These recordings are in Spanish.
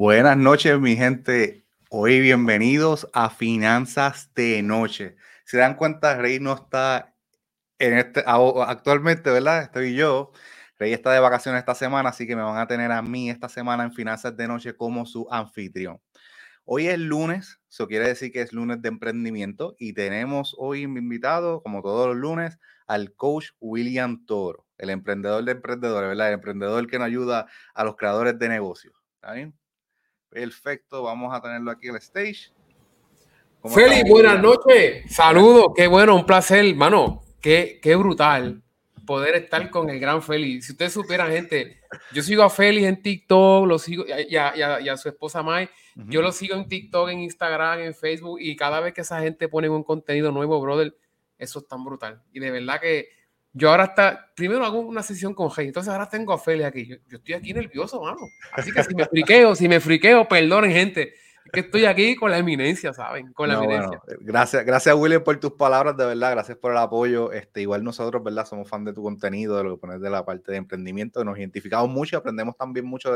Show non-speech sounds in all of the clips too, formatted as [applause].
Buenas noches, mi gente. Hoy bienvenidos a Finanzas de Noche. Se dan cuenta, Rey no está en este actualmente, ¿verdad? Estoy yo. Rey está de vacaciones esta semana, así que me van a tener a mí esta semana en Finanzas de Noche como su anfitrión. Hoy es lunes, eso quiere decir que es lunes de emprendimiento y tenemos hoy invitado, como todos los lunes, al coach William Toro, el emprendedor de emprendedores, ¿verdad? El emprendedor que nos ayuda a los creadores de negocios. ¿Está bien? Perfecto, vamos a tenerlo aquí en el stage. Feli, buenas noches. Saludos, qué bueno, un placer, hermano. Qué, qué brutal poder estar con el gran Feli. Si ustedes supieran, gente, yo sigo a Feli en TikTok, lo sigo, y a, su esposa Mai, yo lo sigo en TikTok, en Instagram, en Facebook, y cada vez que esa gente pone un contenido nuevo, brother, eso es tan brutal. Y de verdad que yo ahora está, primero hago una sesión con Hey, entonces ahora tengo a Feli aquí. Yo, estoy aquí nervioso, mano. Así que si me friqueo, si me friqueo, perdonen, gente. Es que estoy aquí con la eminencia, ¿saben? Con la eminencia. Eh, gracias, gracias, William, por tus palabras, de verdad. Gracias por el apoyo. Este, igual nosotros, ¿verdad? Somos fan de tu contenido, de lo que pones de la parte de emprendimiento. Nos identificamos mucho y aprendemos también mucho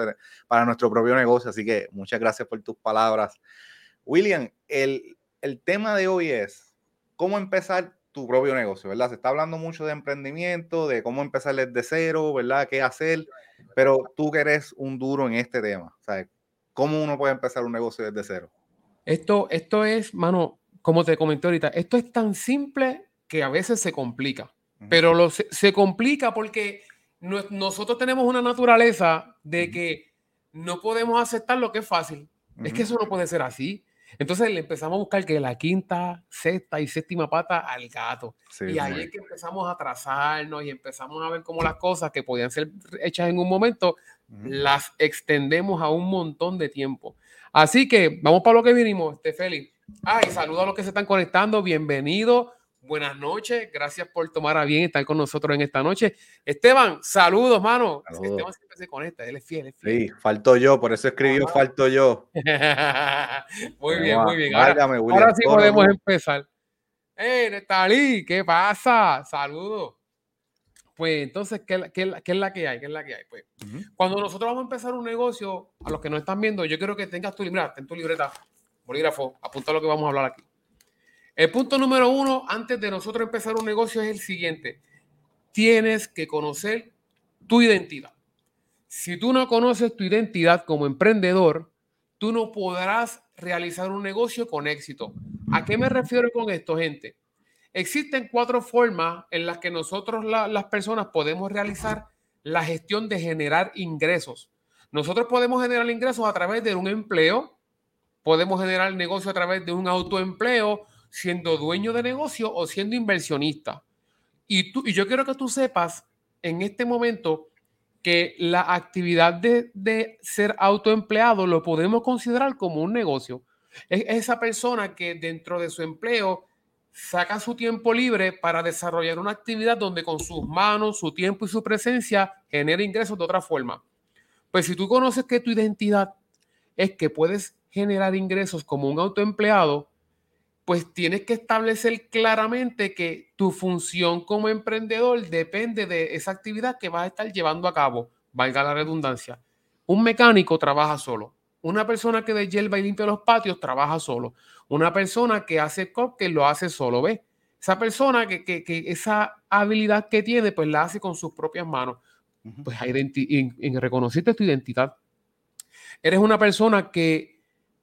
para nuestro propio negocio. Así que muchas gracias por tus palabras. William, el, el tema de hoy es cómo empezar tu propio negocio, ¿verdad? Se está hablando mucho de emprendimiento, de cómo empezar desde cero, ¿verdad? ¿Qué hacer? Pero tú que eres un duro en este tema, ¿sabes? ¿Cómo uno puede empezar un negocio desde cero? Esto, esto es, mano, como te comenté ahorita, esto es tan simple que a veces se complica, pero lo, se, complica porque nosotros tenemos una naturaleza de que no podemos aceptar lo que es fácil. Es que eso no puede ser así. Entonces le empezamos a buscar que la quinta, sexta y séptima pata al gato. y ahí es que empezamos a trazarnos y empezamos a ver cómo las cosas que podían ser hechas en un momento, las extendemos a un montón de tiempo. Así que vamos para lo que vinimos, este Félix. Ah, y saludo a los que se están conectando. Bienvenido buenas noches, gracias por tomar a bien estar con nosotros en esta noche. Esteban, saludos, mano. Esteban siempre se conecta, él es fiel, es fiel. Sí, falto yo, por eso escribió falto yo. [laughs] muy bien, muy bien. Ahora, sí podemos empezar. ¡Eh, Nestalí! ¿Qué pasa? Saludos. Pues entonces, ¿qué, qué, es la que hay? ¿Qué es la que hay? Pues, cuando nosotros vamos a empezar un negocio, a los que nos están viendo, yo quiero que tengas tu libreta, en tu libreta, bolígrafo, apunta lo que vamos a hablar aquí. El punto número uno, antes de nosotros empezar un negocio, es el siguiente. Tienes que conocer tu identidad. Si tú no conoces tu identidad como emprendedor, tú no podrás realizar un negocio con éxito. ¿A qué me refiero con esto, gente? Existen cuatro formas en las que nosotros, las personas, podemos realizar la gestión de generar ingresos. Nosotros podemos generar ingresos a través de un empleo, podemos generar negocio a través de un autoempleo siendo dueño de negocio o siendo inversionista. Y, tú, y yo quiero que tú sepas en este momento que la actividad de, de ser autoempleado lo podemos considerar como un negocio. Es esa persona que dentro de su empleo saca su tiempo libre para desarrollar una actividad donde con sus manos, su tiempo y su presencia genera ingresos de otra forma. Pues si tú conoces que tu identidad es que puedes generar ingresos como un autoempleado, pues tienes que establecer claramente que tu función como emprendedor depende de esa actividad que vas a estar llevando a cabo, valga la redundancia. Un mecánico trabaja solo. Una persona que de hierba y limpia los patios trabaja solo. Una persona que hace que lo hace solo, ¿ves? Esa persona que, que, esa habilidad que tiene, pues la hace con sus propias manos. Pues en, reconociste tu identidad. Eres una persona que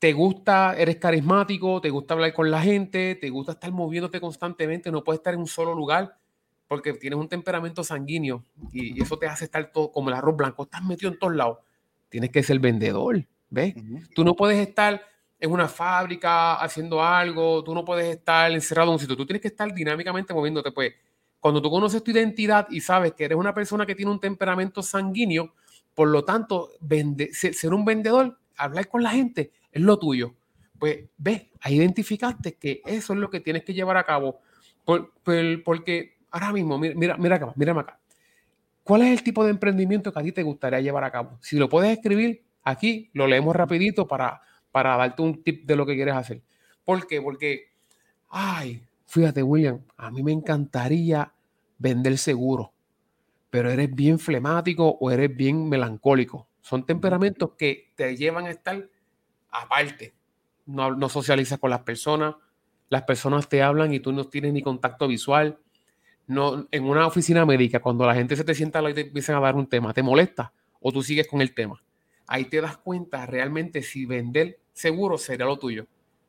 te gusta, eres carismático, te gusta hablar con la gente, te gusta estar moviéndote constantemente, no puedes estar en un solo lugar porque tienes un temperamento sanguíneo y, eso te hace estar todo como el arroz blanco, estás metido en todos lados. Tienes que ser vendedor, ¿ves? Tú no puedes estar en una fábrica haciendo algo, tú no puedes estar encerrado en un sitio, tú tienes que estar dinámicamente moviéndote. Pues cuando tú conoces tu identidad y sabes que eres una persona que tiene un temperamento sanguíneo, por lo tanto, ser un vendedor, hablar con la gente, es lo tuyo. Pues ves, ahí identificaste que eso es lo que tienes que llevar a cabo. porque ahora mismo, mira, mira acá, mírame acá. ¿Cuál es el tipo de emprendimiento que a ti te gustaría llevar a cabo? Si lo puedes escribir aquí, lo leemos rapidito para, para darte un tip de lo que quieres hacer. ¿Por qué? Porque, ay, fíjate, William, a mí me encantaría vender seguro, pero eres bien flemático o eres bien melancólico. Son temperamentos que te llevan a estar aparte. No, no socializas con las personas, las personas te hablan y tú no tienes ni contacto visual. No, en una oficina médica, cuando la gente se te sienta y te empiezan a dar un tema, ¿te molesta o tú sigues con el tema? Ahí te das cuenta realmente si vender seguro sería lo tuyo.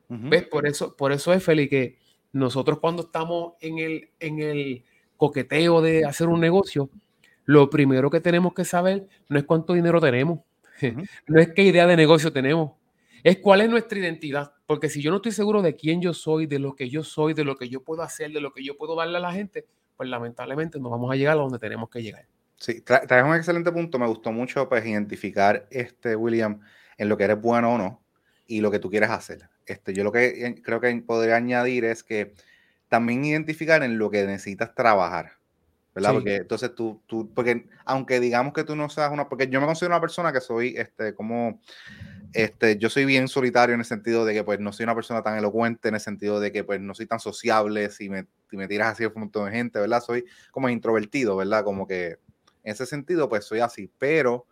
¿Ves? Por eso, por eso es, Feli, que nosotros cuando estamos en el, en el coqueteo de hacer un negocio, lo primero que tenemos que saber no es cuánto dinero tenemos, [laughs] no es qué idea de negocio tenemos, es cuál es nuestra identidad. Porque si yo no estoy seguro de quién yo soy, de lo que yo soy, de lo que yo puedo hacer, de lo que yo puedo darle a la gente, pues lamentablemente no vamos a llegar a donde tenemos que llegar. Sí, traes un excelente punto. Me gustó mucho pues, identificar, este, William, en lo que eres bueno o no y lo que tú quieres hacer. Este, yo lo que eh, creo que podría añadir es que también identificar en lo que necesitas trabajar. ¿verdad? Porque entonces tú, tú, porque aunque digamos que tú no seas una, porque yo me considero una persona que soy, este, como, este, yo soy bien solitario en el sentido de que pues no soy una persona tan elocuente, en el sentido de que pues no soy tan sociable, si me, si me tiras así un montón de gente, ¿verdad? Soy como introvertido, ¿verdad? Como que en ese sentido pues soy así, pero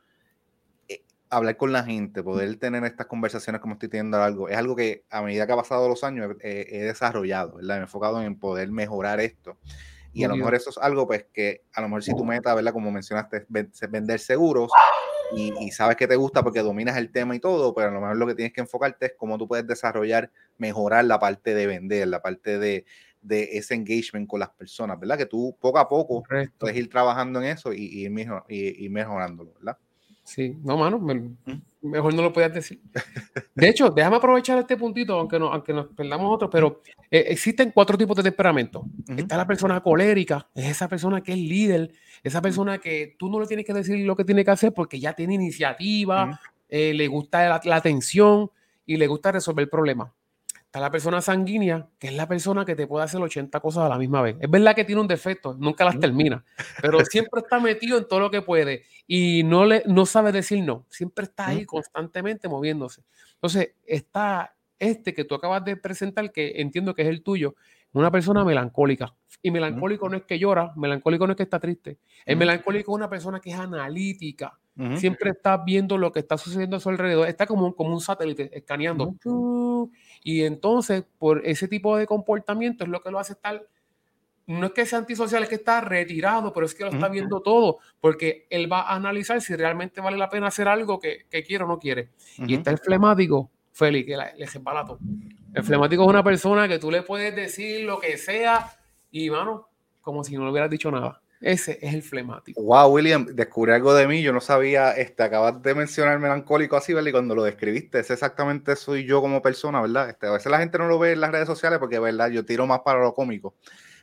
eh, hablar con la gente, poder tener estas conversaciones como estoy teniendo algo, es algo que a medida que ha pasado los años he, he desarrollado, ¿verdad? Me he enfocado en poder mejorar esto. Y a lo mejor eso es algo, pues, que a lo mejor si tu meta, ¿verdad? Como mencionaste, es vender seguros y, sabes que te gusta porque dominas el tema y todo, pero a lo mejor lo que tienes que enfocarte es cómo tú puedes desarrollar, mejorar la parte de vender, la parte de, de ese engagement con las personas, ¿verdad? Que tú poco a poco puedes ir trabajando en eso y, y, y mejorándolo, ¿verdad? Sí, no, mano, mejor no lo podías decir. De hecho, déjame aprovechar este puntito, aunque, no, aunque nos perdamos otro, pero eh, existen cuatro tipos de temperamento. Está la persona colérica, es esa persona que es líder, esa persona que tú no le tienes que decir lo que tiene que hacer porque ya tiene iniciativa, eh, le gusta la, la, atención y le gusta resolver problemas. Está la persona sanguínea, que es la persona que te puede hacer 80 cosas a la misma vez. Es verdad que tiene un defecto, nunca las termina, pero [laughs] siempre está metido en todo lo que puede y no, le, no sabe decir no. Siempre está ahí constantemente moviéndose. Entonces, está este que tú acabas de presentar, que entiendo que es el tuyo, una persona melancólica. Y melancólico no es que llora, melancólico no es que está triste. El melancólico es una persona que es analítica. Siempre está viendo lo que está sucediendo a su alrededor. Está como, como un satélite escaneando. Y entonces, por ese tipo de comportamiento es lo que lo hace estar, no es que sea antisocial, es que está retirado, pero es que lo está viendo todo, porque él va a analizar si realmente vale la pena hacer algo que, que quiere o no quiere. Y está el flemático, Félix, que le resbala todo. El flemático es una persona que tú le puedes decir lo que sea y, mano, como si no le hubieras dicho nada. Ese es el flemático. Wow, William, descubrí algo de mí. Yo no sabía, este, acabas de mencionar melancólico así, ¿verdad? Y cuando lo describiste, es exactamente soy yo como persona, ¿verdad? Este, a veces la gente no lo ve en las redes sociales porque, ¿verdad? Yo tiro más para lo cómico.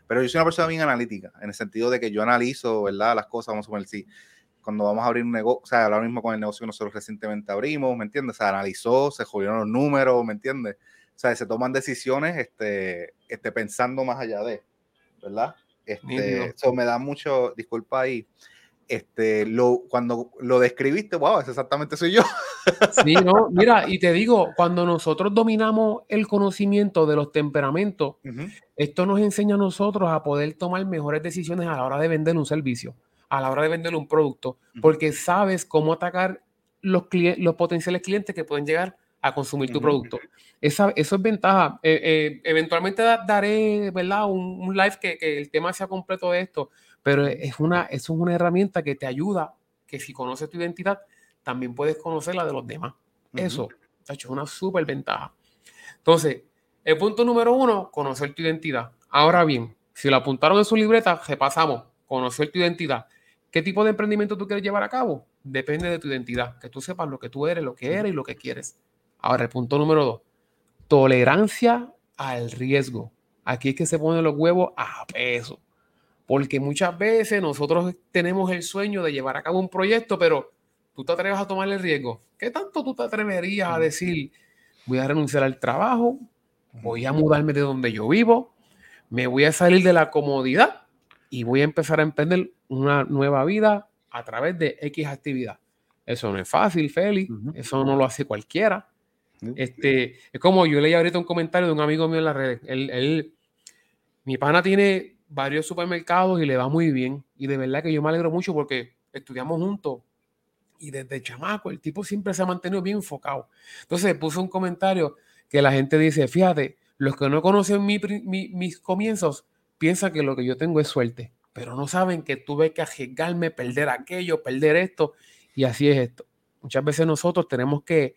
Pero yo soy una persona bien analítica, en el sentido de que yo analizo, ¿verdad? Las cosas, vamos a poner, sí. Cuando vamos a abrir un negocio, o sea, ahora mismo con el negocio que nosotros recientemente abrimos, ¿me entiendes? Se analizó, se jodieron los números, ¿me entiendes? O sea, se toman decisiones este, este, pensando más allá de, ¿verdad? Este, eso me da mucho, disculpa ahí, este, lo, cuando lo describiste, wow, es exactamente soy yo. [laughs] Sí, no, mira, y te digo, cuando nosotros dominamos el conocimiento de los temperamentos, esto nos enseña a nosotros a poder tomar mejores decisiones a la hora de vender un servicio, a la hora de vender un producto, porque sabes cómo atacar los, los potenciales clientes que pueden llegar a consumir tu producto. Esa, eso es ventaja. Eh, eh, eventualmente daré ¿verdad? Un, live que, que, el tema sea completo de esto, pero es una, es una herramienta que te ayuda, que si conoces tu identidad, también puedes conocer la de los demás. Eso, es una súper ventaja. Entonces, el punto número uno, conocer tu identidad. Ahora bien, si lo apuntaron en su libreta, repasamos, conocer tu identidad. ¿Qué tipo de emprendimiento tú quieres llevar a cabo? Depende de tu identidad, que tú sepas lo que tú eres, lo que eres y lo que quieres. Ahora, el punto número dos, tolerancia al riesgo. Aquí es que se ponen los huevos a peso. Porque muchas veces nosotros tenemos el sueño de llevar a cabo un proyecto, pero tú te atreves a tomar el riesgo. ¿Qué tanto tú te atreverías a decir, voy a renunciar al trabajo, voy a mudarme de donde yo vivo, me voy a salir de la comodidad y voy a empezar a emprender una nueva vida a través de X actividad? Eso no es fácil, Félix. Eso no lo hace cualquiera. Este, es como yo leí ahorita un comentario de un amigo mío en las redes. Él, mi pana tiene varios supermercados y le va muy bien. Y de verdad que yo me alegro mucho porque estudiamos juntos. Y desde chamaco, el tipo siempre se ha mantenido bien enfocado. Entonces puso un comentario que la gente dice, fíjate, los que no conocen mis comienzos piensan que lo que yo tengo es suerte, pero no saben que tuve que arriesgarme, perder aquello, perder esto, y así es esto. Muchas veces nosotros tenemos que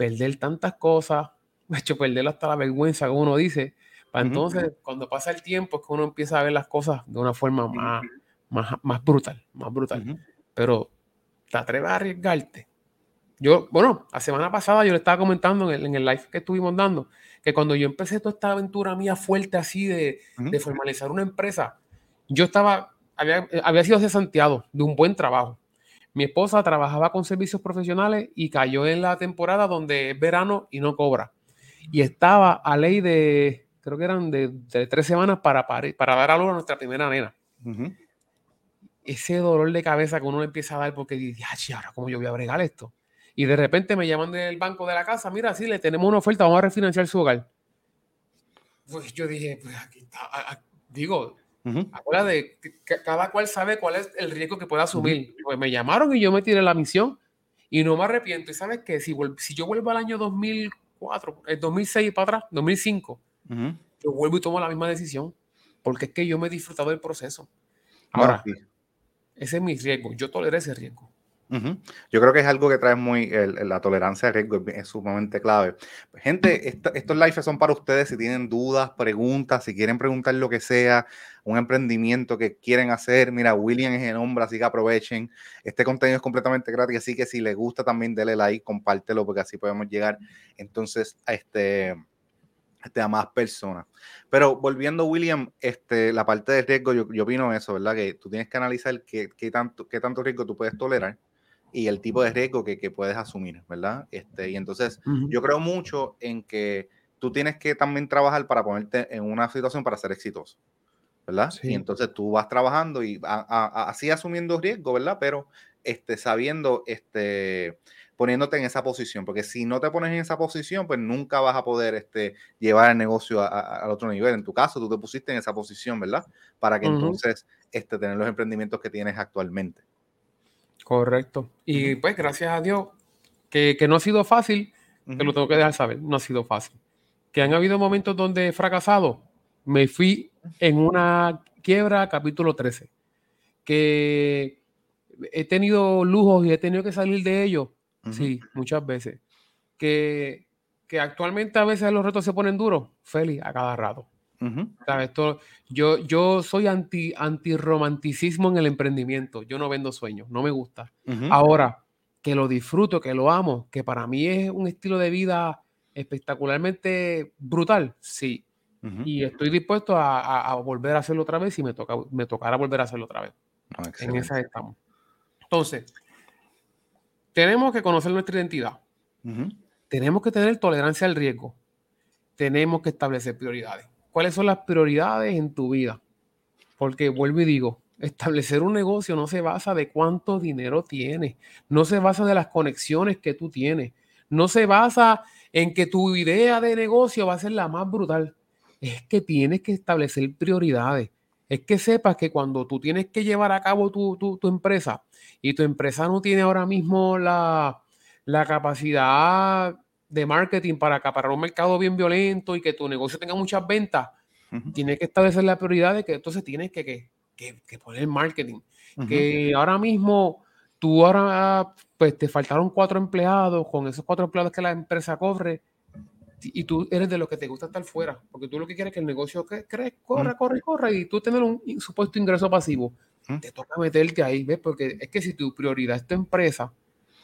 perder tantas cosas, [laughs] de hecho, perder hasta la vergüenza que uno dice, para entonces, cuando pasa el tiempo, es que uno empieza a ver las cosas de una forma más, más, más brutal, más brutal. Pero te atreves a arriesgarte. Yo, bueno, la semana pasada yo le estaba comentando en el, live que estuvimos dando, que cuando yo empecé toda esta aventura mía fuerte así de, de formalizar una empresa, yo estaba, había, había sido cesanteado de un buen trabajo. Mi esposa trabajaba con servicios profesionales y cayó en la temporada donde es verano y no cobra. Y estaba a ley de, creo que eran de, tres semanas para, para, dar a luz a nuestra primera nena. Ese dolor de cabeza que uno empieza a dar porque dice, ay, ahora cómo yo voy a bregar esto. Y de repente me llaman del banco de la casa, mira, sí, le tenemos una oferta, vamos a refinanciar su hogar. Pues yo dije, pues aquí está, digo, de cada cual sabe cuál es el riesgo que puede asumir. Pues me llamaron y yo me tiré la misión y no me arrepiento. Y sabes que si, si yo vuelvo al año 2004, el 2006 para atrás, 2005, yo vuelvo y tomo la misma decisión porque es que yo me he disfrutado del proceso. Ahora, ese es mi riesgo. Yo toleré ese riesgo. Yo creo que es algo que trae muy, la tolerancia al riesgo es, sumamente clave. Gente, estos lives son para ustedes si tienen dudas, preguntas, si quieren preguntar lo que sea, un emprendimiento que quieren hacer. Mira, William es el nombre, así que aprovechen. Este contenido es completamente gratis, así que si les gusta también, denle like, compártelo, porque así podemos llegar entonces a este, este a más personas. Pero volviendo, William, este, la parte de riesgo, yo, yo opino eso, ¿verdad? Que tú tienes que analizar qué, qué, tanto, qué tanto riesgo tú puedes tolerar y el tipo de riesgo que, que puedes asumir, ¿verdad? Este, y entonces yo creo mucho en que tú tienes que también trabajar para ponerte en una situación para ser exitoso, ¿verdad? Y entonces tú vas trabajando y así asumiendo riesgo, ¿verdad? Pero este, sabiendo, este, poniéndote en esa posición, porque si no te pones en esa posición, pues nunca vas a poder este, llevar el negocio al otro nivel. En tu caso, tú te pusiste en esa posición, ¿verdad? Para que entonces este, tener los emprendimientos que tienes actualmente. Correcto. Y pues gracias a Dios, que, no ha sido fácil, te lo tengo que dejar saber, no ha sido fácil. Que han habido momentos donde he fracasado, me fui en una quiebra, capítulo 13, que he tenido lujos y he tenido que salir de ellos, sí, muchas veces. Que, que actualmente a veces los retos se ponen duros, feliz a cada rato yo, yo soy anti, anti romanticismo en el emprendimiento. Yo no vendo sueños, no me gusta. Ahora, que lo disfruto, que lo amo, que para mí es un estilo de vida espectacularmente brutal, sí. Y estoy dispuesto a, volver a hacerlo otra vez si me, toca, me tocará volver a hacerlo otra vez. en esa estamos. Entonces, tenemos que conocer nuestra identidad. Tenemos que tener tolerancia al riesgo. Tenemos que establecer prioridades cuáles son las prioridades en tu vida. Porque vuelvo y digo, establecer un negocio no se basa de cuánto dinero tienes, no se basa de las conexiones que tú tienes, no se basa en que tu idea de negocio va a ser la más brutal. Es que tienes que establecer prioridades. Es que sepas que cuando tú tienes que llevar a cabo tu, tu, empresa y tu empresa no tiene ahora mismo la, la capacidad de marketing para acaparar un mercado bien violento y que tu negocio tenga muchas ventas, tienes que establecer la prioridad de que entonces tienes que, que, que, poner marketing. Que ahora mismo tú ahora, pues te faltaron cuatro empleados, con esos cuatro empleados que la empresa corre, y tú eres de los que te gusta estar fuera, porque tú lo que quieres es que el negocio crezca, corra, corre, corre, y tú tener un supuesto ingreso pasivo. Te toca meterte ahí, ¿ves? Porque es que si tu prioridad es tu empresa,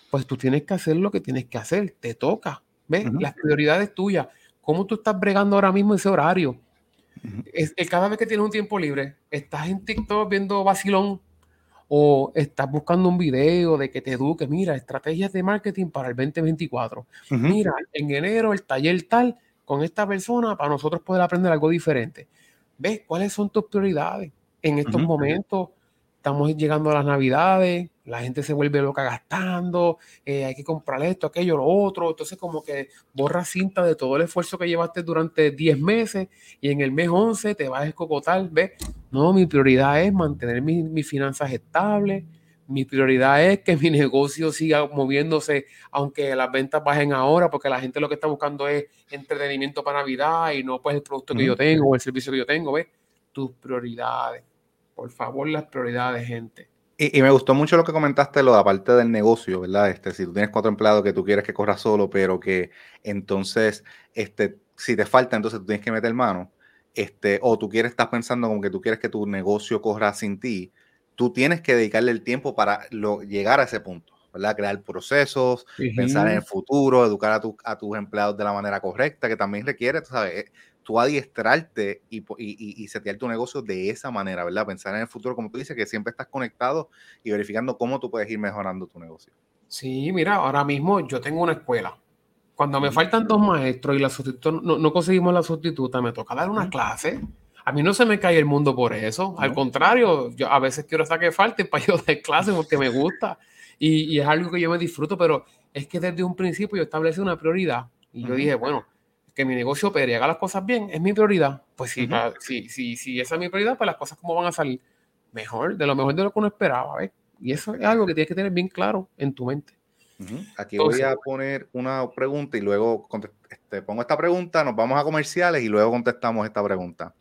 pues tú tienes que hacer lo que tienes que hacer, te toca. ¿Ves? Las prioridades tuyas. ¿Cómo tú estás bregando ahora mismo ese horario? es, cada vez que tienes un tiempo libre, estás en TikTok viendo vacilón o estás buscando un video de que te eduque, mira, estrategias de marketing para el 2024. Mira, en enero el taller tal con esta persona para nosotros poder aprender algo diferente. ¿Ves cuáles son tus prioridades en estos momentos? Estamos llegando a las navidades, la gente se vuelve loca gastando, eh, hay que comprar esto, aquello, lo otro. Entonces, como que borra cinta de todo el esfuerzo que llevaste durante 10 meses y en el mes 11 te vas a escocotar. ¿Ves? No, mi prioridad es mantener mis finanzas estables, Mi prioridad es que [laughs] mi negocio siga moviéndose, aunque las ventas bajen ahora, porque la gente lo que está buscando es entretenimiento para Navidad y no pues el producto que yo tengo o el servicio que yo tengo, ¿ves? Tus prioridades. Por favor, las prioridades, gente. Y, me gustó mucho lo que comentaste, lo de aparte del negocio, ¿verdad? Este, si tú tienes cuatro empleados que tú quieres que corra solo, pero que entonces, este, si te falta, entonces tú tienes que meter mano, este, o tú quieres, estás pensando como que tú quieres que tu negocio corra sin ti, tú tienes que dedicarle el tiempo para llegar a ese punto, ¿verdad? Crear procesos, pensar en el futuro, educar a, a, tus empleados de la manera correcta, que también requiere, ¿sabes? Tú adiestrarte y, y, y, setear tu negocio de esa manera, ¿verdad? Pensar en el futuro, como tú dices, que siempre estás conectado y verificando cómo tú puedes ir mejorando tu negocio. Sí, mira, ahora mismo yo tengo una escuela. Cuando me faltan dos maestros y la no, no, conseguimos la sustituta, me toca dar una clase. A mí no se me cae el mundo por eso. Al contrario, yo a veces quiero sacar falte para yo dar clase porque me gusta y, y, es algo que yo me disfruto, pero es que desde un principio yo establecí una prioridad y yo dije, bueno, que mi negocio opere y haga las cosas bien es mi prioridad, pues si, si, si, esa es mi prioridad, pues las cosas como van a salir mejor, de lo mejor de lo que uno esperaba. ¿ves? Y eso es algo que tienes que tener bien claro en tu mente. Aquí voy a poner una pregunta y luego este, pongo esta pregunta, nos vamos a comerciales y luego contestamos esta pregunta.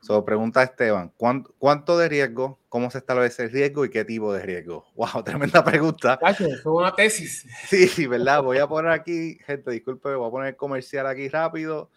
So, pregunta Esteban, ¿cuánto, de riesgo, cómo se establece el riesgo y qué tipo de riesgo? [laughs] Wow, tremenda pregunta. es una tesis. Sí, sí, ¿verdad? Voy a poner aquí, gente, disculpe, voy a poner el comercial aquí rápido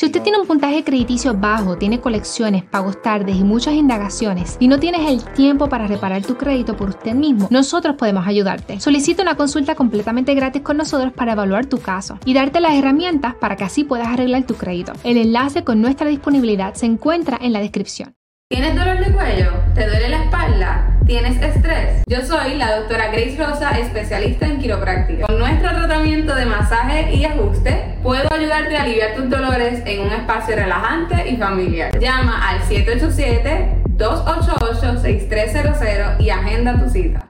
si usted tiene un puntaje crediticio bajo, tiene colecciones, pagos tardes y muchas indagaciones y no tienes el tiempo para reparar tu crédito por usted mismo, nosotros podemos ayudarte. Solicita una consulta completamente gratis con nosotros para evaluar tu caso y darte las herramientas para que así puedas arreglar tu crédito. El enlace con nuestra disponibilidad se encuentra en la descripción. ¿Tienes dolor de cuello? ¿Te duele la espalda? ¿Tienes estrés? Yo soy la doctora Grace Rosa, especialista en quiropráctica. Con nuestro tratamiento de masaje y ajuste, puedo ayudarte a aliviar tus dolores en un espacio relajante y familiar. Llama al 787-288-6300 y agenda tu cita.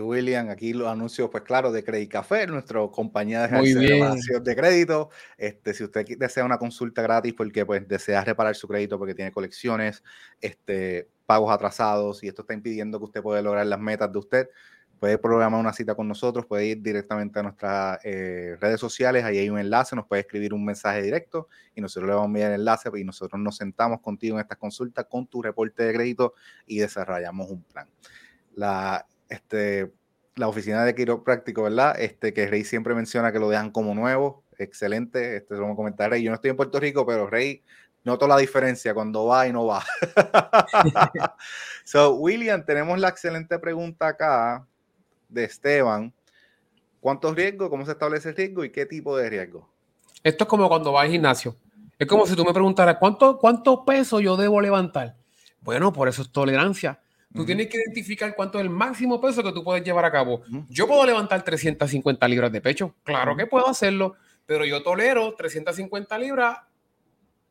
William, aquí los anuncios, pues claro, de Credit Café, nuestra compañía de de crédito. Este, si usted desea una consulta gratis porque pues desea reparar su crédito porque tiene colecciones, este, pagos atrasados y esto está impidiendo que usted pueda lograr las metas de usted, puede programar una cita con nosotros, puede ir directamente a nuestras eh, redes sociales, ahí hay un enlace, nos puede escribir un mensaje directo y nosotros le vamos a enviar el enlace y nosotros nos sentamos contigo en esta consulta con tu reporte de crédito y desarrollamos un plan. La, este, la oficina de quiropráctico, ¿verdad? Este, que Rey siempre menciona que lo dejan como nuevo, excelente, este lo vamos a comentar Rey. Yo no estoy en Puerto Rico, pero Rey noto la diferencia cuando va y no va. [laughs] so, William, tenemos la excelente pregunta acá de Esteban. ¿Cuántos riesgos? ¿Cómo se establece el riesgo y qué tipo de riesgo? Esto es como cuando vas al gimnasio. Es como si tú me preguntaras, ¿cuánto, ¿cuánto peso yo debo levantar? Bueno, por eso es tolerancia. Tú tienes que identificar cuánto es el máximo peso que tú puedes llevar a cabo. Yo puedo levantar 350 libras de pecho, claro que puedo hacerlo, pero yo tolero 350 libras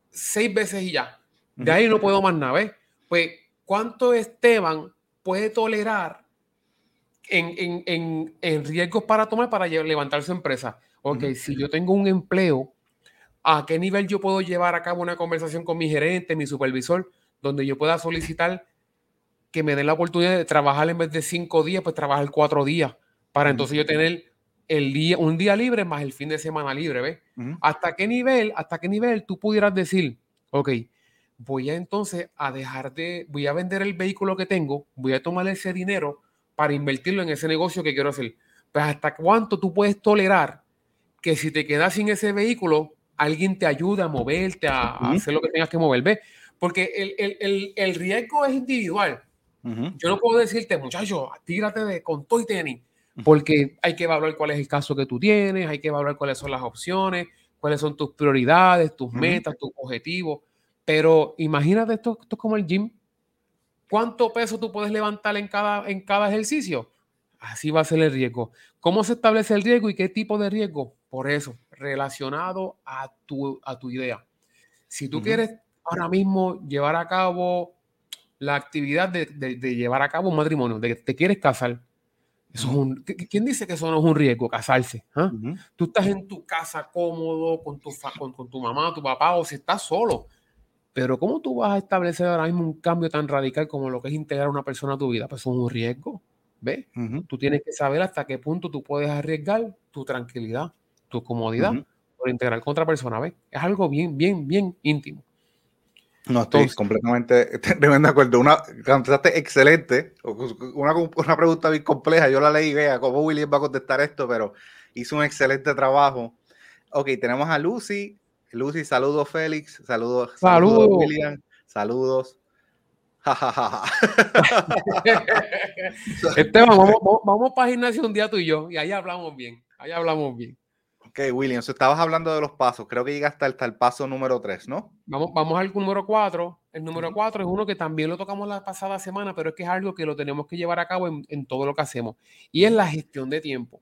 seis veces y ya. De ahí no puedo más nada, ¿ves? Pues, ¿cuánto Esteban puede tolerar en, en, en, riesgos para tomar para levantar su empresa? Ok, si yo tengo un empleo, ¿a qué nivel yo puedo llevar a cabo una conversación con mi gerente, mi supervisor, donde yo pueda solicitar que me den la oportunidad de trabajar en vez de cinco días, pues trabajar cuatro días, para entonces yo tener el día, un día libre más el fin de semana libre, ¿ves? ¿Hasta qué nivel, hasta qué nivel tú pudieras decir, ok, voy a entonces a dejar de, voy a vender el vehículo que tengo, voy a tomar ese dinero para invertirlo en ese negocio que quiero hacer? Pues hasta cuánto tú puedes tolerar que si te quedas sin ese vehículo, alguien te ayude a moverte, a, hacer lo que tengas que mover, ¿ves? Porque el, el, el, el riesgo es individual. Yo no puedo decirte, muchacho, tírate de, con todo y tenis, porque hay que evaluar cuál es el caso que tú tienes, hay que evaluar cuáles son las opciones, cuáles son tus prioridades, tus metas, tus objetivos. Pero imagínate esto, esto es como el gym. ¿Cuánto peso tú puedes levantar en cada, en cada ejercicio? Así va a ser el riesgo. ¿Cómo se establece el riesgo y qué tipo de riesgo? Por eso, relacionado a tu, a tu idea. Si tú quieres ahora mismo llevar a cabo la actividad de, llevar a cabo un matrimonio, de que te quieres casar. Eso es un, ¿Quién dice que eso no es un riesgo, casarse? ¿Ah? Tú estás en tu casa cómodo con tu, con, con, tu mamá, tu papá, o si estás solo. Pero ¿cómo tú vas a establecer ahora mismo un cambio tan radical como lo que es integrar a una persona a tu vida? Pues es un riesgo. ¿Ves? Tú tienes que saber hasta qué punto tú puedes arriesgar tu tranquilidad, tu comodidad por integrar con otra persona. ¿Ves? Es algo bien, bien, bien íntimo. No, estoy completamente [laughs] de acuerdo. Una, contestaste excelente. Una, una, pregunta bien compleja. Yo la leí, vea cómo William va a contestar esto, pero hizo un excelente trabajo. Ok, tenemos a Lucy. Lucy, saludos Félix, saludos, saludos William, saludos. [laughs] Esteban, vamos, vamos, para gimnasio un día tú y yo, y ahí hablamos bien, ahí hablamos bien. Ok, William, estabas hablando de los pasos, creo que llegaste hasta, el paso número 3, ¿no? Vamos, vamos al número 4. El número 4 es uno que también lo tocamos la pasada semana, pero es que es algo que lo tenemos que llevar a cabo en, en todo lo que hacemos, y es la gestión de tiempo.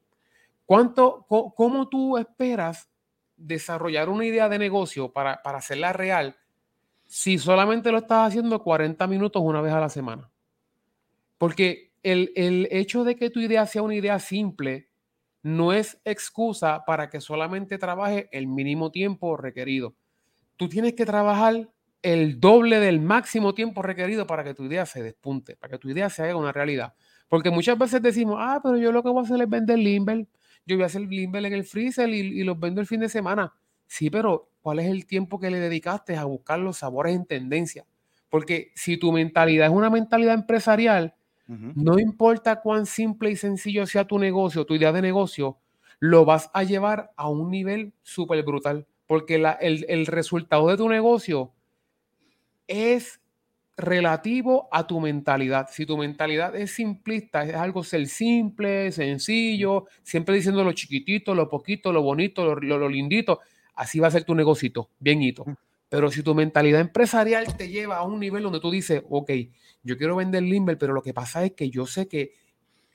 ¿Cuánto, ¿Cómo tú esperas desarrollar una idea de negocio para, para hacerla real si solamente lo estás haciendo 40 minutos una vez a la semana? Porque el, el hecho de que tu idea sea una idea simple no es excusa para que solamente trabaje el mínimo tiempo requerido. Tú tienes que trabajar el doble del máximo tiempo requerido para que tu idea se despunte, para que tu idea se haga una realidad. Porque muchas veces decimos, ah, pero yo lo que voy a hacer es vender Limber yo voy a hacer Limber en el freezer y, los vendo el fin de semana. Sí, pero ¿cuál es el tiempo que le dedicaste a buscar los sabores en tendencia? Porque si tu mentalidad es una mentalidad empresarial, no importa cuán simple y sencillo sea tu negocio, tu idea de negocio, lo vas a llevar a un nivel súper brutal. Porque el, el resultado de tu negocio es relativo a tu mentalidad. Si tu mentalidad es simplista, es algo ser simple, sencillo, siempre diciendo lo chiquitito, lo poquito, lo bonito, lo, lindito, así va a ser tu negocito, bienito. Pero si tu mentalidad empresarial te lleva a un nivel donde tú dices, ok, yo quiero vender Limber, pero lo que pasa es que yo sé que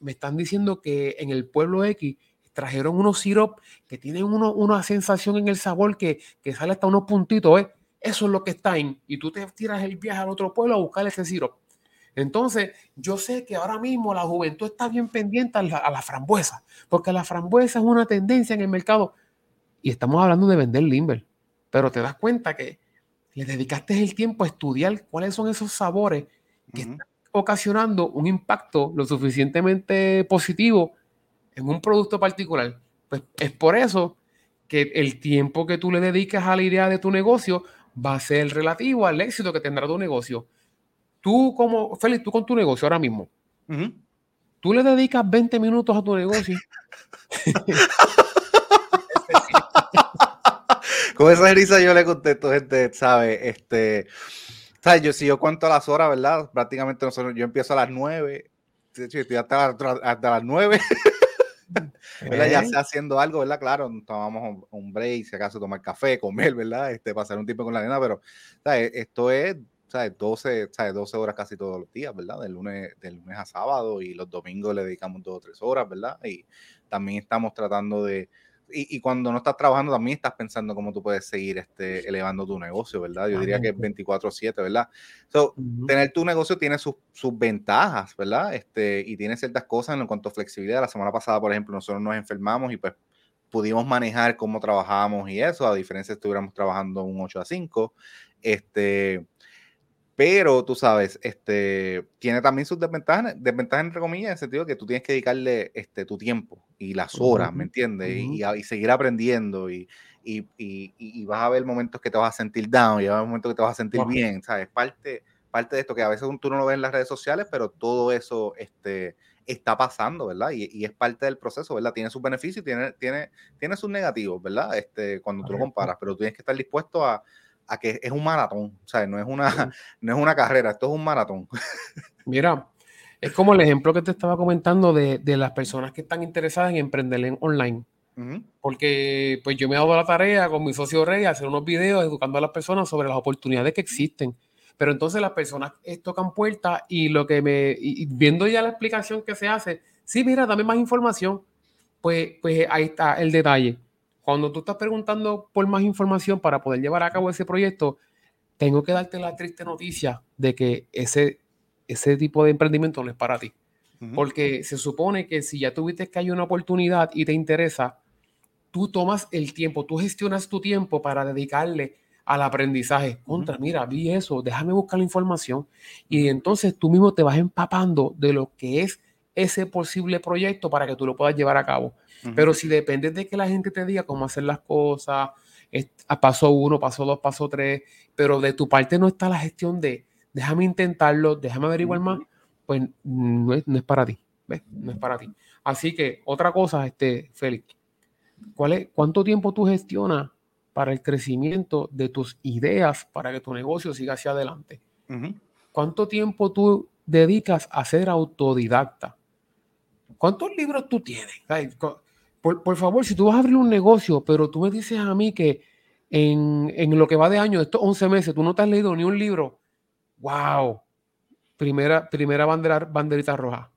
me están diciendo que en el pueblo X trajeron unos sirop que tienen una sensación en el sabor que, que sale hasta unos puntitos, ¿eh? Eso es lo que está en. Y tú te tiras el viaje al otro pueblo a buscar ese sirop. Entonces, yo sé que ahora mismo la juventud está bien pendiente a la, frambuesa, porque la frambuesa es una tendencia en el mercado. Y estamos hablando de vender limber. Pero te das cuenta que le dedicaste el tiempo a estudiar cuáles son esos sabores que están ocasionando un impacto lo suficientemente positivo en un producto particular. Pues es por eso que el tiempo que tú le dedicas a la idea de tu negocio va a ser relativo al éxito que tendrá tu negocio. Tú como, Félix, tú con tu negocio ahora mismo, tú le dedicas 20 minutos a tu negocio. [laughs] [laughs] con esa risa yo le contesto, gente, ¿sabe? Este, ¿sabes? Yo, si yo cuento las horas, ¿verdad? Prácticamente nosotros, yo empiezo a las 9, estoy hasta, hasta las 9. [laughs] Ya sea haciendo algo, ¿verdad? Claro, tomamos un break, si acaso tomar café, comer, ¿verdad? Este, pasar un tiempo con la nena, pero esto es, ¿sabes? 12, ¿sabes? 12 horas casi todos los días, ¿verdad? Del lunes, del lunes a sábado y los domingos le dedicamos dos o tres horas, ¿verdad? Y también estamos tratando de, y, cuando no estás trabajando también estás pensando cómo tú puedes seguir este, elevando tu negocio, ¿verdad? Yo diría que es 24/7, ¿verdad? So, Tener tu negocio tiene sus, sus, ventajas, ¿verdad? Este, y tiene ciertas cosas en cuanto a flexibilidad. La semana pasada, por ejemplo, nosotros nos enfermamos y pues pudimos manejar cómo trabajábamos y eso, a diferencia de estuviéramos trabajando un 8 a 5. Este, pero tú sabes, este, tiene también sus desventajas, desventajas entre comillas, en el sentido que tú tienes que dedicarle este, tu tiempo y las horas, ¿me entiendes? y, y, seguir aprendiendo y, y, vas a ver momentos que te vas a sentir down y va a haber momentos que te vas a sentir bien, ¿sabes? Parte, parte de esto que a veces tú no lo ves en las redes sociales, pero todo eso este, está pasando, ¿verdad? Y, es parte del proceso, ¿verdad? Tiene sus beneficios y tiene, tiene, tiene sus negativos, ¿verdad? Este, cuando tú lo comparas, pero tú tienes que estar dispuesto a a que es un maratón, o sea, no es una, [laughs] no es una carrera, esto es un maratón. Mira, es como el ejemplo que te estaba comentando de, de las personas que están interesadas en emprender en online. Porque pues yo me he dado la tarea con mi socio Rey hacer unos videos educando a las personas sobre las oportunidades que existen. Pero entonces las personas tocan puertas y lo que me, viendo ya la explicación que se hace, sí, mira, dame más información. Pues, pues ahí está el detalle cuando tú estás preguntando por más información para poder llevar a cabo ese proyecto, tengo que darte la triste noticia de que ese, ese tipo de emprendimiento no es para ti. Porque se supone que si ya tuviste que hay una oportunidad y te interesa, tú tomas el tiempo, tú gestionas tu tiempo para dedicarle al aprendizaje. Contra, mira, vi eso, déjame buscar la información. Y entonces tú mismo te vas empapando de lo que es ese posible proyecto para que tú lo puedas llevar a cabo. Pero si depende de que la gente te diga cómo hacer las cosas, a paso uno, paso dos, paso tres, pero de tu parte no está la gestión de déjame intentarlo, déjame averiguar más, pues no es, para ti, ¿ves? No es para ti. Así que otra cosa, este, Félix, ¿cuál es, ¿cuánto tiempo tú gestionas para el crecimiento de tus ideas para que tu negocio siga hacia adelante? ¿Cuánto tiempo tú dedicas a ser autodidacta? ¿Cuántos libros tú tienes? Por, favor, si tú vas a abrir un negocio, pero tú me dices a mí que en, lo que va de año, estos 11 meses, tú no te has leído ni un libro, wow, primera, primera bandera, banderita roja.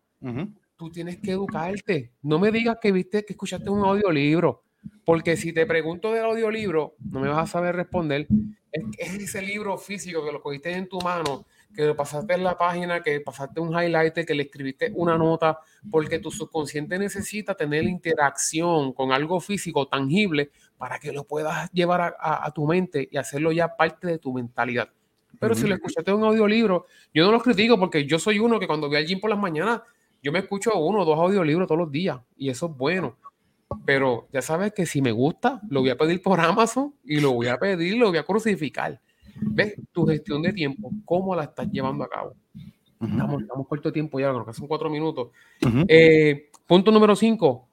Tú tienes que educarte. No me digas que viste, que escuchaste un audiolibro, porque si te pregunto del audiolibro, no me vas a saber responder. Es, es ese libro físico que lo cogiste en tu mano que pasaste en la página, que pasaste un highlighter, que le escribiste una nota, porque tu subconsciente necesita tener interacción con algo físico tangible para que lo puedas llevar a, tu mente y hacerlo ya parte de tu mentalidad. Pero si lo escuchaste en un audiolibro, yo no lo critico porque yo soy uno que cuando voy al gym por las mañanas, yo me escucho uno o dos audiolibros todos los días y eso es bueno. Pero ya sabes que si me gusta, lo voy a pedir por Amazon y lo voy a pedir, lo voy a crucificar. ¿Ves? Tu gestión de tiempo, ¿cómo la estás llevando a cabo? estamos, estamos, corto de tiempo ya, creo que son cuatro minutos. Eh, punto número cinco,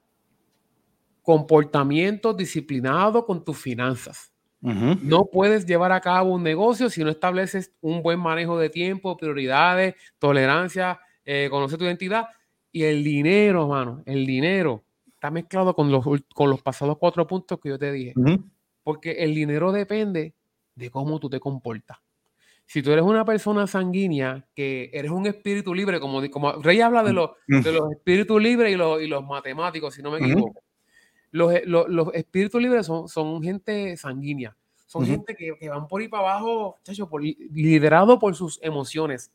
comportamiento disciplinado con tus finanzas. No puedes llevar a cabo un negocio si no estableces un buen manejo de tiempo, prioridades, tolerancia, eh, conoce tu identidad y el dinero, mano, el dinero está mezclado con los, con los pasados cuatro puntos que yo te dije. Porque el dinero depende de cómo tú te comportas. Si tú eres una persona sanguínea, que eres un espíritu libre, como, como Rey habla de, los, mm. de los espíritus libres y los, y los matemáticos, si no me equivoco. Los, los, los, espíritus libres son, son gente sanguínea, son gente que, que, van por ahí para abajo, chacho, por, liderado por sus emociones.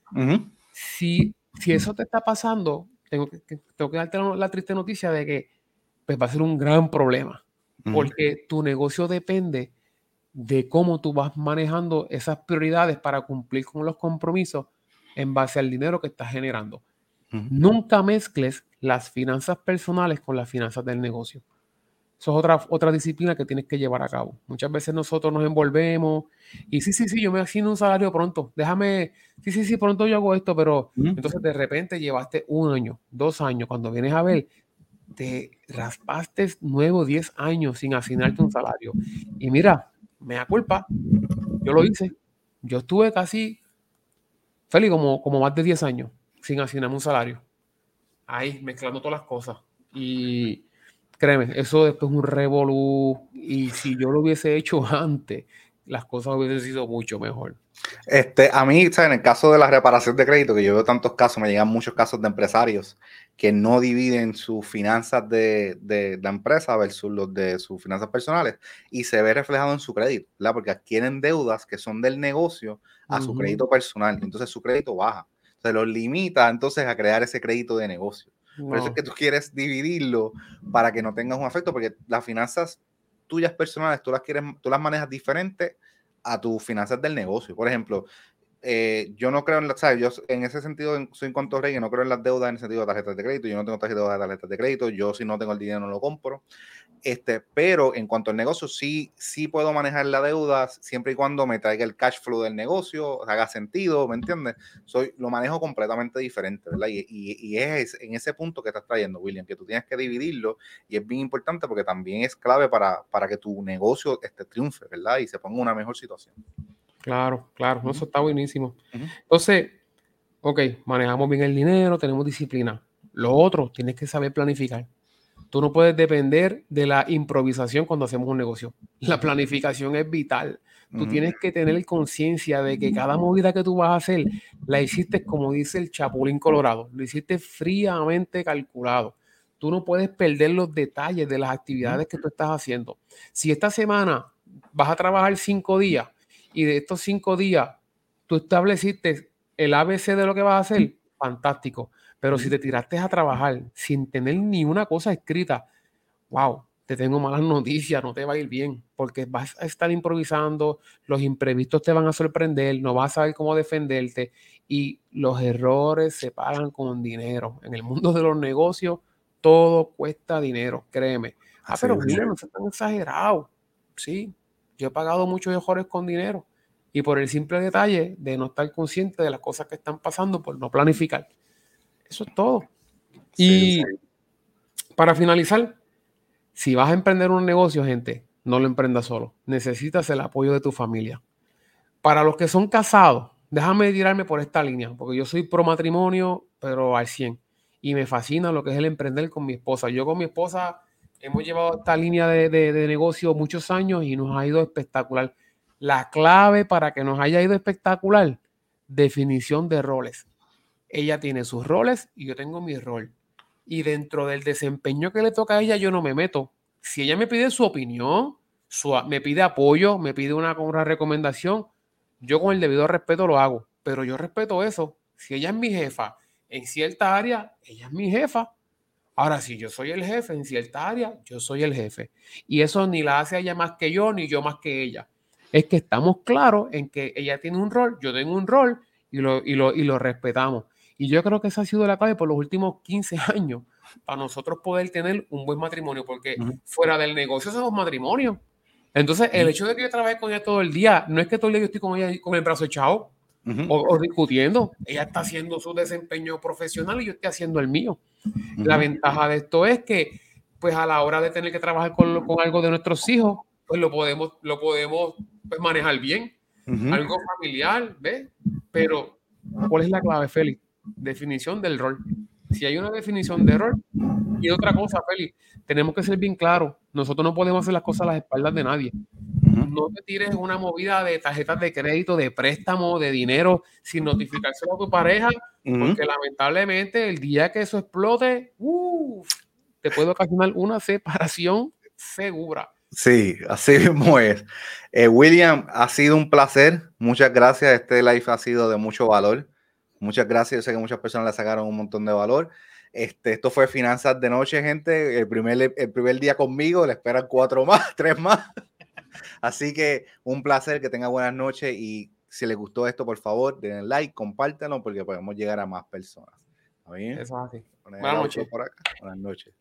si, si eso te está pasando, tengo que, tengo que darte la, triste noticia de que pues, va a ser un gran problema, porque tu negocio depende de cómo tú vas manejando esas prioridades para cumplir con los compromisos en base al dinero que estás generando. Nunca mezcles las finanzas personales con las finanzas del negocio. Eso es otra, otra disciplina que tienes que llevar a cabo. Muchas veces nosotros nos envolvemos y sí, sí, sí, yo me asigno un salario pronto. Déjame, sí, sí, sí, pronto yo hago esto, pero entonces de repente llevaste un año, dos años. Cuando vienes a ver, te raspaste nuevo 10 años sin asignarte un salario. Y mira, me da culpa. Yo lo hice. Yo estuve casi, Feli, como, como más de 10 años sin asignarme un salario. Ahí, mezclando todas las cosas. Y créeme, eso después es un revolú. Y si yo lo hubiese hecho [laughs] antes, las cosas hubiesen sido mucho mejor. Este, a mí, en el caso de la reparación de crédito, que yo veo tantos casos, me llegan muchos casos de empresarios que no dividen sus finanzas de, de la empresa versus los de sus finanzas personales y se ve reflejado en su crédito, ¿verdad? Porque adquieren deudas que son del negocio a su crédito personal, entonces su crédito baja. Se los limita entonces a crear ese crédito de negocio. Por eso es que tú quieres dividirlo para que no tengas un efecto, porque las finanzas tuyas personales tú las quieres, tú las manejas diferente a tus finanzas del negocio. Por ejemplo, eh, yo no creo en la, ¿sabes? Yo en ese sentido soy en cuanto rey, no creo en las deudas en el sentido de tarjetas de crédito, yo no tengo tarjetas de tarjetas de crédito, yo si no tengo el dinero no lo compro. Este, pero en cuanto al negocio, sí, sí puedo manejar la deuda siempre y cuando me traiga el cash flow del negocio, haga sentido, ¿me entiendes? Soy, lo manejo completamente diferente, ¿verdad? Y, y, es en ese punto que estás trayendo, William, que tú tienes que dividirlo y es bien importante porque también es clave para, para que tu negocio este, triunfe, ¿verdad? Y se ponga en una mejor situación. Claro, claro, eso está buenísimo. Entonces, ok, manejamos bien el dinero, tenemos disciplina. Lo otro, tienes que saber planificar. Tú no puedes depender de la improvisación cuando hacemos un negocio. La planificación es vital. Tú tienes que tener conciencia de que cada movida que tú vas a hacer la hiciste como dice el Chapulín Colorado, lo hiciste fríamente calculado. Tú no puedes perder los detalles de las actividades que tú estás haciendo. Si esta semana vas a trabajar cinco días, y de estos cinco días tú estableciste el ABC de lo que vas a hacer, fantástico. Pero si te tiraste a trabajar sin tener ni una cosa escrita, wow, te tengo malas noticias, no te va a ir bien, porque vas a estar improvisando, los imprevistos te van a sorprender, no vas a saber cómo defenderte y los errores se pagan con dinero. En el mundo de los negocios, todo cuesta dinero, créeme. Ah, pero mira, no se tan exagerado. Sí, yo he pagado muchos errores con dinero y por el simple detalle de no estar consciente de las cosas que están pasando por no planificar. Eso es todo. y para finalizar, si vas a emprender un negocio, gente, no lo emprendas solo. Necesitas el apoyo de tu familia. Para los que son casados, déjame tirarme por esta línea, porque yo soy pro matrimonio, pero al 100. Y me fascina lo que es el emprender con mi esposa. Yo con mi esposa hemos llevado esta línea de, de negocio muchos años y nos ha ido espectacular. La clave para que nos haya ido espectacular, definición de roles. Ella tiene sus roles y yo tengo mi rol y dentro del desempeño que le toca a ella yo no me meto. Si ella me pide su opinión, me pide apoyo, me pide una, una recomendación, yo con el debido respeto lo hago, pero yo respeto eso. Si ella es mi jefa en cierta área, ella es mi jefa. Ahora, si yo soy el jefe en cierta área, yo soy el jefe. Y eso ni la hace ella más que yo, ni yo más que ella. Es que estamos claros en que ella tiene un rol, yo tengo un rol y lo, y lo, y lo respetamos. Y yo creo que esa ha sido la clave por los últimos 15 años para nosotros poder tener un buen matrimonio, porque fuera del negocio somos matrimonio. Entonces, el hecho de que yo trabaje con ella todo el día, no es que todo el día yo estoy con ella con el brazo echado o, discutiendo. Ella está haciendo su desempeño profesional y yo estoy haciendo el mío. La ventaja de esto es que, pues a la hora de tener que trabajar con, con algo de nuestros hijos, pues lo podemos, lo podemos pues, manejar bien. Algo familiar, ¿ves? Pero, ¿cuál es la clave, Félix? Definición del rol. Si hay una definición de rol, y otra cosa, Félix, tenemos que ser bien claros. Nosotros no podemos hacer las cosas a las espaldas de nadie. No te tires una movida de tarjetas de crédito, de préstamo, de dinero, sin notificárselo a tu pareja, porque lamentablemente el día que eso explote, te puede ocasionar una separación segura. Sí, así [laughs] mismo es. Eh, William, ha sido un placer. Muchas gracias. Este live ha sido de mucho valor. Muchas gracias. Yo sé que muchas personas le sacaron un montón de valor. Este, esto fue Finanzas de Noche, gente. El primer, el primer día conmigo, le esperan cuatro más, [laughs] tres más. Así que un placer, que tenga buenas noches y si les gustó esto, por favor, denle like, compártanlo porque podemos llegar a más personas. ¿Está bien? Eso es así. Buenas noches. Buenas noches.